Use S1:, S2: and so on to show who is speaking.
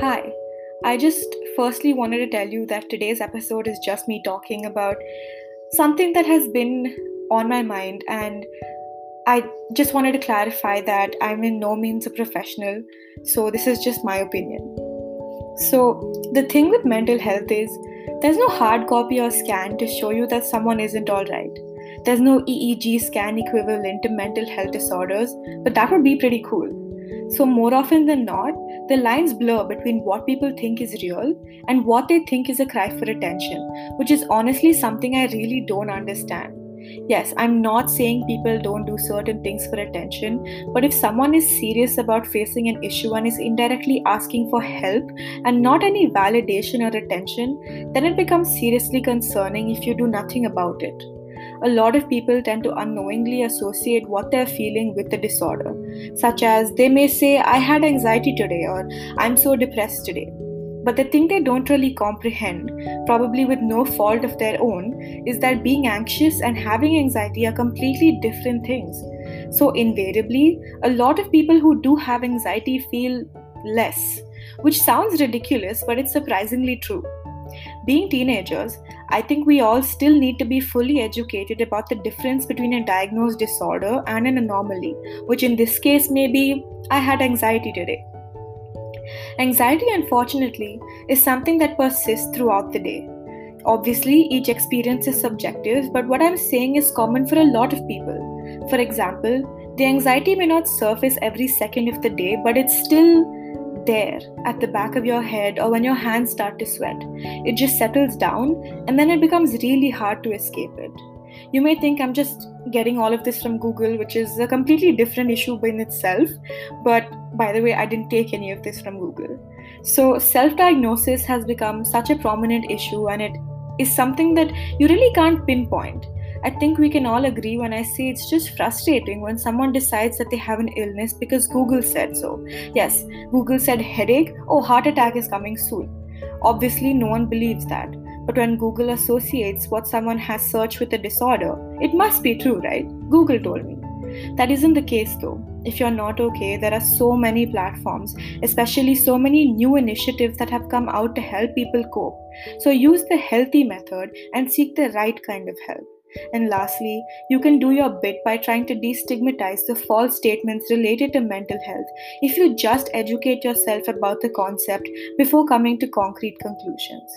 S1: Hi. I just firstly wanted to tell you that today's episode is just me talking about something that has been on my mind, and I just wanted to clarify that I'm in no means a professional, so this is just my opinion. So, the thing with mental health is there's no hard copy or scan to show you that someone isn't alright. There's no EEG scan equivalent to mental health disorders, but that would be pretty cool. So, more often than not, the lines blur between what people think is real and what they think is a cry for attention, which is honestly something I really don't understand. Yes, I'm not saying people don't do certain things for attention, but if someone is serious about facing an issue and is indirectly asking for help and not any validation or attention, then it becomes seriously concerning if you do nothing about it a lot of people tend to unknowingly associate what they're feeling with the disorder, such as they may say, I had anxiety today, or I'm so depressed today. But the thing they don't really comprehend, probably with no fault of their own, is that being anxious and having anxiety are completely different things. So, invariably, a lot of people who do have anxiety feel less, which sounds ridiculous, but it's surprisingly true. Being teenagers, I think we all still need to be fully educated about the difference between a diagnosed disorder and an anomaly, which in this case may be I had anxiety today. Anxiety, unfortunately, is something that persists throughout the day. Obviously, each experience is subjective, but what I'm saying is common for a lot of people. For example, the anxiety may not surface every second of the day, but it's still there at the back of your head or when your hands start to sweat. It just settles down and then it becomes really hard to escape it. You may think I'm just getting all of this from Google, which is a completely different issue in itself. But by the way, I didn't take any of this from Google. So, self diagnosis has become such a prominent issue and it is something that you really can't pinpoint. I think we can all agree when I say it's just frustrating when someone decides that they have an illness because Google said so. Yes, Google said headache, oh, heart attack is coming soon. Obviously, no one believes that. But when Google associates what someone has searched with a disorder, it must be true, right? Google told me. That isn't the case though. If you're not okay, there are so many platforms, especially so many new initiatives that have come out to help people cope. So use the healthy method and seek the right kind of help. And lastly, you can do your bit by trying to destigmatize the false statements related to mental health if you just educate yourself about the concept before coming to concrete conclusions.